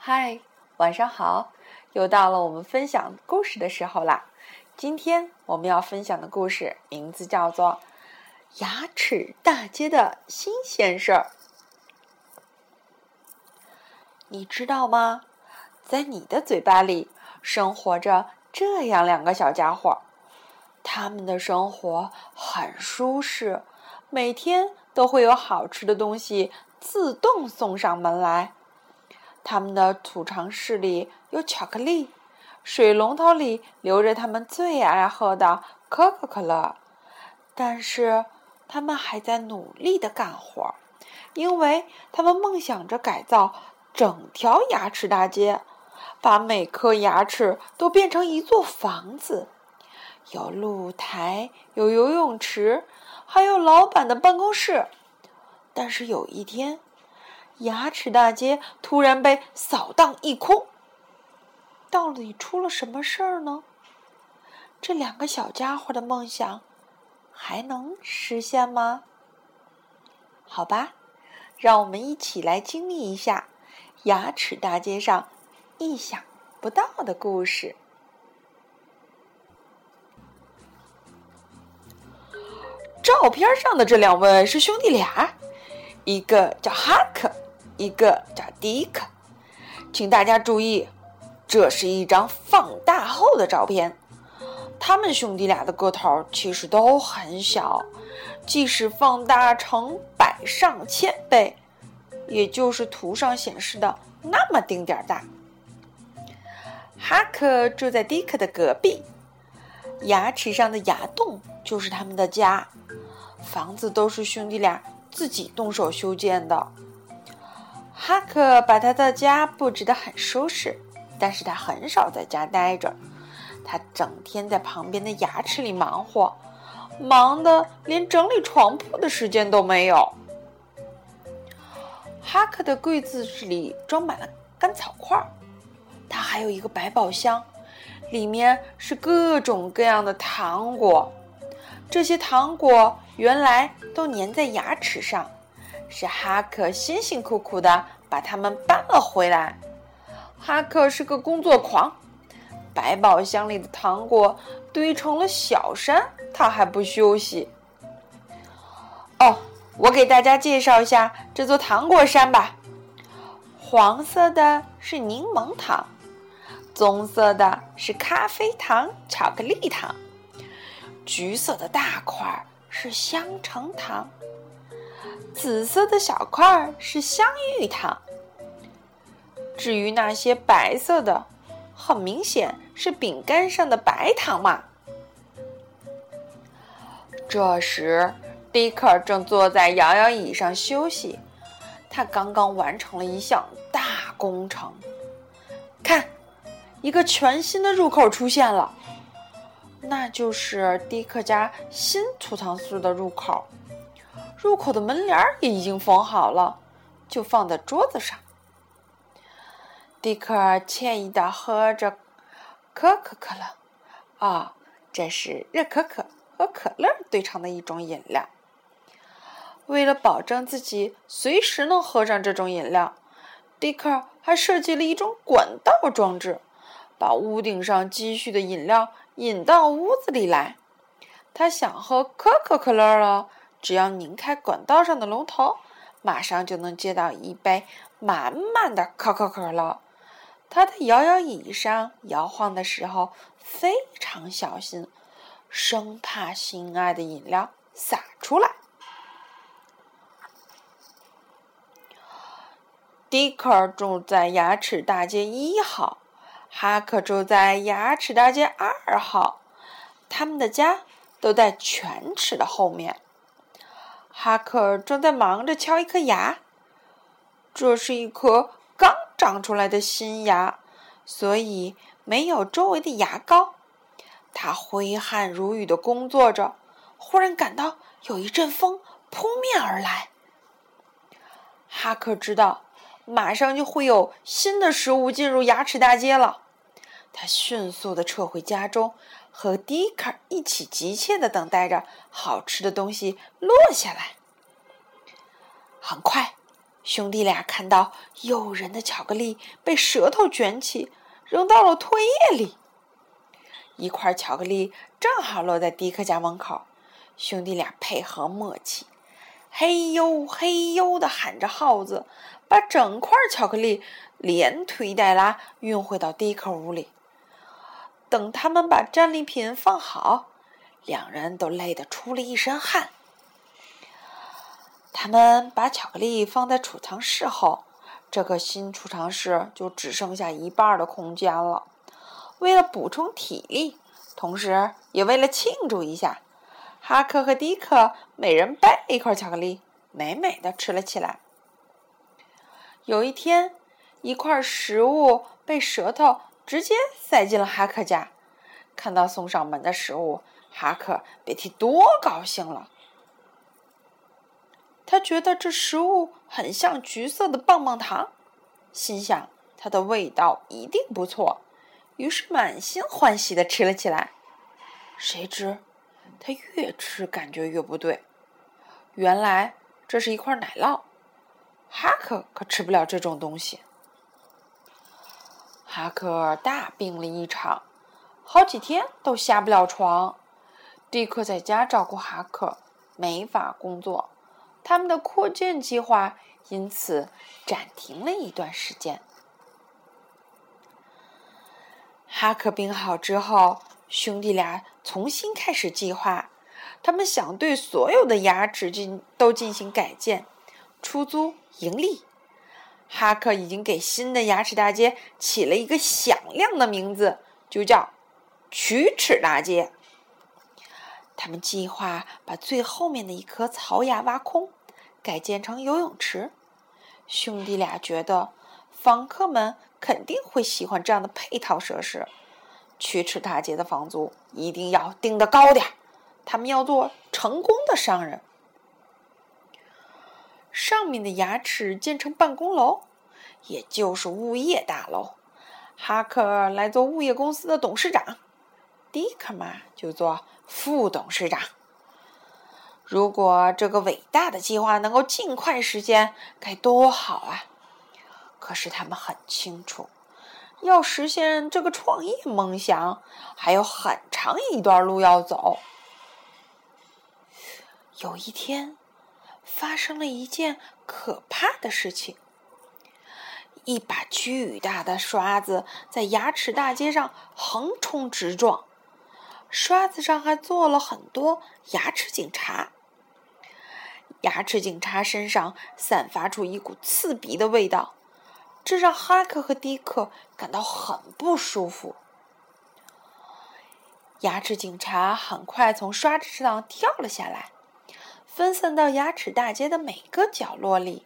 嗨，晚上好！又到了我们分享故事的时候啦。今天我们要分享的故事名字叫做《牙齿大街的新鲜事儿》。你知道吗？在你的嘴巴里生活着这样两个小家伙，他们的生活很舒适，每天都会有好吃的东西自动送上门来。他们的储藏室里有巧克力，水龙头里流着他们最爱喝的可口可乐。但是，他们还在努力的干活，因为他们梦想着改造整条牙齿大街，把每颗牙齿都变成一座房子，有露台，有游泳池，还有老板的办公室。但是有一天，牙齿大街突然被扫荡一空，到底出了什么事儿呢？这两个小家伙的梦想还能实现吗？好吧，让我们一起来经历一下牙齿大街上意想不到的故事。照片上的这两位是兄弟俩，一个叫哈克。一个叫迪克，请大家注意，这是一张放大后的照片。他们兄弟俩的个头其实都很小，即使放大成百上千倍，也就是图上显示的那么丁点儿大。哈克住在迪克的隔壁，牙齿上的牙洞就是他们的家，房子都是兄弟俩自己动手修建的。哈克把他的家布置得很舒适，但是他很少在家待着，他整天在旁边的牙齿里忙活，忙得连整理床铺的时间都没有。哈克的柜子里装满了干草块，他还有一个百宝箱，里面是各种各样的糖果，这些糖果原来都粘在牙齿上。是哈克辛辛苦苦的把它们搬了回来。哈克是个工作狂，百宝箱里的糖果堆成了小山，他还不休息。哦，我给大家介绍一下这座糖果山吧。黄色的是柠檬糖，棕色的是咖啡糖、巧克力糖，橘色的大块是香橙糖。紫色的小块是香芋糖，至于那些白色的，很明显是饼干上的白糖嘛。这时，迪克正坐在摇摇椅上休息，他刚刚完成了一项大工程。看，一个全新的入口出现了，那就是迪克家新储藏室的入口。入口的门帘也已经缝好了，就放在桌子上。迪克惬意的喝着可口可乐，啊，这是热可可和可乐兑成的一种饮料。为了保证自己随时能喝上这种饮料，迪克还设计了一种管道装置，把屋顶上积蓄的饮料引到屋子里来。他想喝可口可乐了。只要拧开管道上的龙头，马上就能接到一杯满满的可口可乐。他在摇摇椅上摇晃的时候非常小心，生怕心爱的饮料洒出来。迪克住在牙齿大街一号，哈克住在牙齿大街二号，他们的家都在犬齿的后面。哈克正在忙着敲一颗牙，这是一颗刚长出来的新牙，所以没有周围的牙膏。他挥汗如雨的工作着，忽然感到有一阵风扑面而来。哈克知道，马上就会有新的食物进入牙齿大街了。他迅速的撤回家中，和迪克一起急切的等待着好吃的东西落下来。很快，兄弟俩看到诱人的巧克力被舌头卷起，扔到了唾液里。一块巧克力正好落在迪克家门口，兄弟俩配合默契，嘿呦嘿呦的喊着号子，把整块巧克力连推带拉运回到迪克屋里。等他们把战利品放好，两人都累得出了一身汗。他们把巧克力放在储藏室后，这个新储藏室就只剩下一半的空间了。为了补充体力，同时也为了庆祝一下，哈克和迪克每人掰了一块巧克力，美美的吃了起来。有一天，一块食物被舌头直接塞进了哈克家。看到送上门的食物，哈克别提多高兴了。他觉得这食物很像橘色的棒棒糖，心想它的味道一定不错。于是满心欢喜的吃了起来，谁知他越吃感觉越不对。原来这是一块奶酪，哈克可吃不了这种东西。哈克大病了一场，好几天都下不了床。蒂克在家照顾哈克，没法工作，他们的扩建计划因此暂停了一段时间。哈克病好之后，兄弟俩重新开始计划。他们想对所有的牙齿进都进行改建、出租盈利。哈克已经给新的牙齿大街起了一个响亮的名字，就叫“龋齿大街”。他们计划把最后面的一颗槽牙挖空，改建成游泳池。兄弟俩觉得房客们。肯定会喜欢这样的配套设施。龋齿大街的房租一定要定得高点儿，他们要做成功的商人。上面的牙齿建成办公楼，也就是物业大楼。哈克来做物业公司的董事长，迪克嘛就做副董事长。如果这个伟大的计划能够尽快实现，该多好啊！可是他们很清楚，要实现这个创业梦想，还有很长一段路要走。有一天，发生了一件可怕的事情：一把巨大的刷子在牙齿大街上横冲直撞，刷子上还坐了很多牙齿警察。牙齿警察身上散发出一股刺鼻的味道。这让哈克和迪克感到很不舒服。牙齿警察很快从刷子上跳了下来，分散到牙齿大街的每个角落里。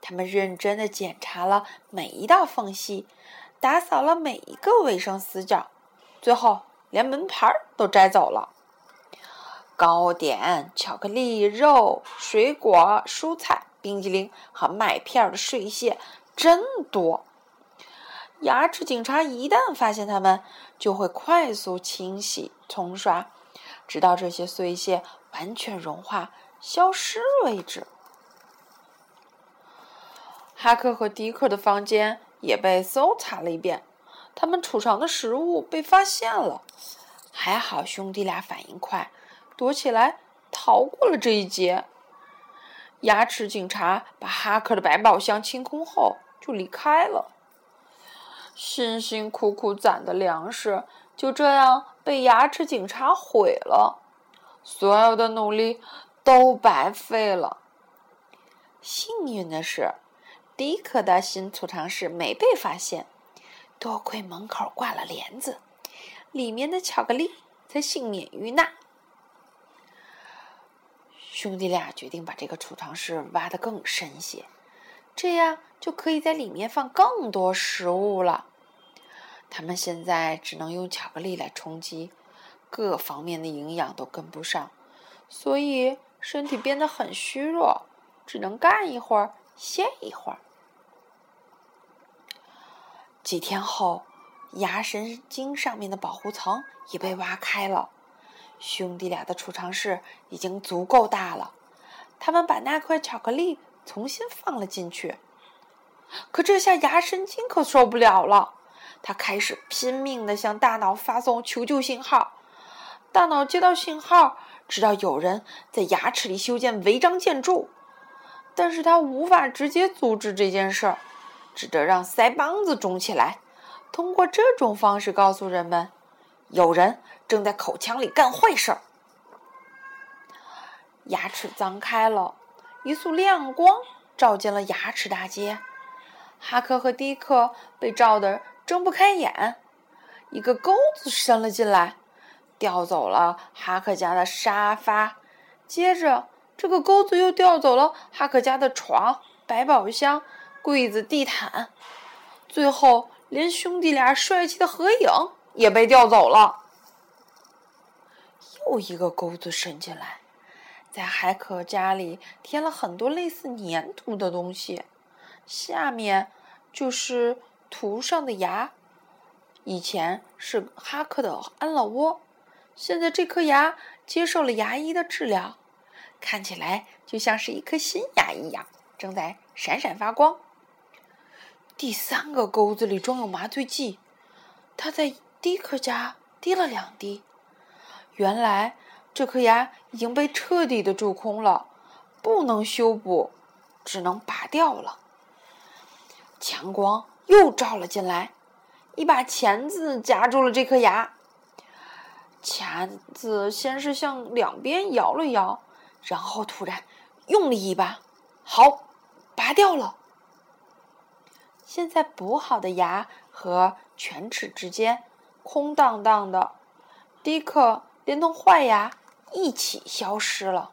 他们认真的检查了每一道缝隙，打扫了每一个卫生死角，最后连门牌儿都摘走了。糕点、巧克力、肉、水果、蔬菜、冰激凌和麦片的碎屑。真多！牙齿警察一旦发现它们，就会快速清洗、冲刷，直到这些碎屑完全融化、消失为止。哈克和迪克的房间也被搜查了一遍，他们储藏的食物被发现了。还好兄弟俩反应快，躲起来逃过了这一劫。牙齿警察把哈克的百宝箱清空后。就离开了，辛辛苦苦攒的粮食就这样被牙齿警察毁了，所有的努力都白费了。幸运的是，迪克的新储藏室没被发现，多亏门口挂了帘子，里面的巧克力才幸免于难。兄弟俩决定把这个储藏室挖得更深些。这样就可以在里面放更多食物了。他们现在只能用巧克力来充饥，各方面的营养都跟不上，所以身体变得很虚弱，只能干一会儿歇一会儿。几天后，牙神经上面的保护层也被挖开了，兄弟俩的储藏室已经足够大了。他们把那块巧克力。重新放了进去。可这下牙神经可受不了了，他开始拼命的向大脑发送求救信号。大脑接到信号，知道有人在牙齿里修建违章建筑，但是他无法直接阻止这件事儿，只得让腮帮子肿起来，通过这种方式告诉人们，有人正在口腔里干坏事儿。牙齿张开了，一束亮光照进了牙齿大街。哈克和迪克被照得睁不开眼，一个钩子伸了进来，调走了哈克家的沙发。接着，这个钩子又调走了哈克家的床、百宝箱、柜子、地毯，最后连兄弟俩帅气的合影也被调走了。又一个钩子伸进来，在海克家里添了很多类似粘土的东西。下面就是图上的牙，以前是哈克的安乐窝，现在这颗牙接受了牙医的治疗，看起来就像是一颗新牙一样，正在闪闪发光。第三个钩子里装有麻醉剂，他在迪克家滴了两滴。原来这颗牙已经被彻底的蛀空了，不能修补，只能拔掉了。强光又照了进来，一把钳子夹住了这颗牙。钳子先是向两边摇了摇，然后突然用力一拔，好，拔掉了。现在补好的牙和犬齿之间空荡荡的，迪克连同坏牙一起消失了。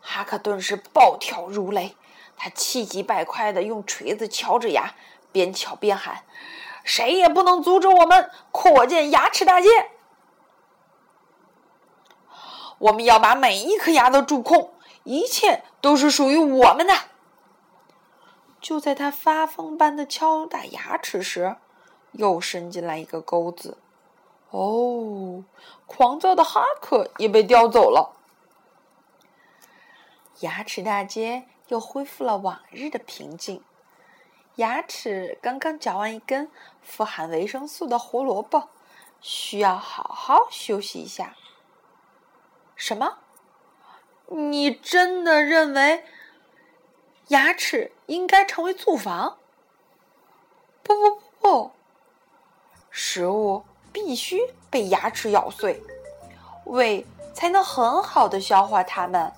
哈克顿时暴跳如雷。他气急败坏的用锤子敲着牙，边敲边喊：“谁也不能阻止我们扩建牙齿大街！我们要把每一颗牙都蛀空，一切都是属于我们的！”就在他发疯般的敲打牙齿时，又伸进来一个钩子。哦，狂躁的哈克也被叼走了。牙齿大街。又恢复了往日的平静。牙齿刚刚嚼完一根富含维生素的胡萝卜，需要好好休息一下。什么？你真的认为牙齿应该成为住房？不不不不，食物必须被牙齿咬碎，胃才能很好的消化它们。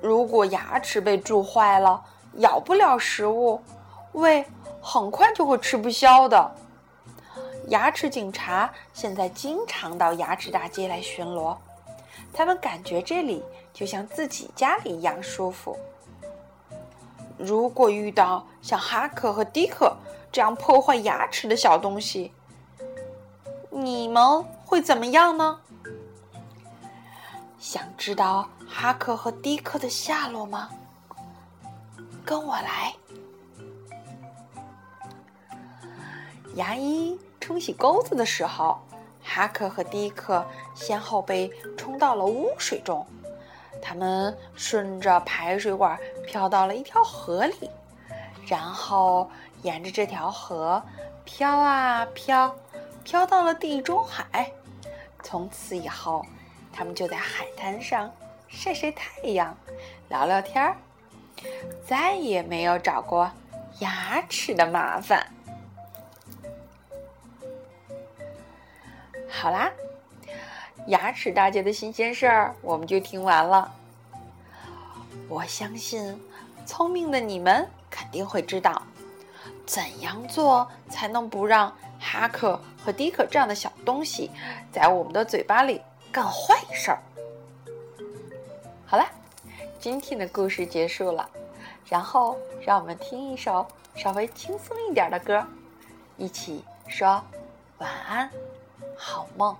如果牙齿被蛀坏了，咬不了食物，胃很快就会吃不消的。牙齿警察现在经常到牙齿大街来巡逻，他们感觉这里就像自己家里一样舒服。如果遇到像哈克和迪克这样破坏牙齿的小东西，你们会怎么样呢？想知道哈克和迪克的下落吗？跟我来。牙医冲洗钩子的时候，哈克和迪克先后被冲到了污水中。他们顺着排水管飘到了一条河里，然后沿着这条河飘啊飘，飘到了地中海。从此以后。他们就在海滩上晒晒太阳，聊聊天儿，再也没有找过牙齿的麻烦。好啦，牙齿大街的新鲜事儿我们就听完了。我相信，聪明的你们肯定会知道，怎样做才能不让哈克和迪克这样的小东西在我们的嘴巴里。干坏事儿。好了，今天的故事结束了，然后让我们听一首稍微轻松一点的歌，一起说晚安，好梦。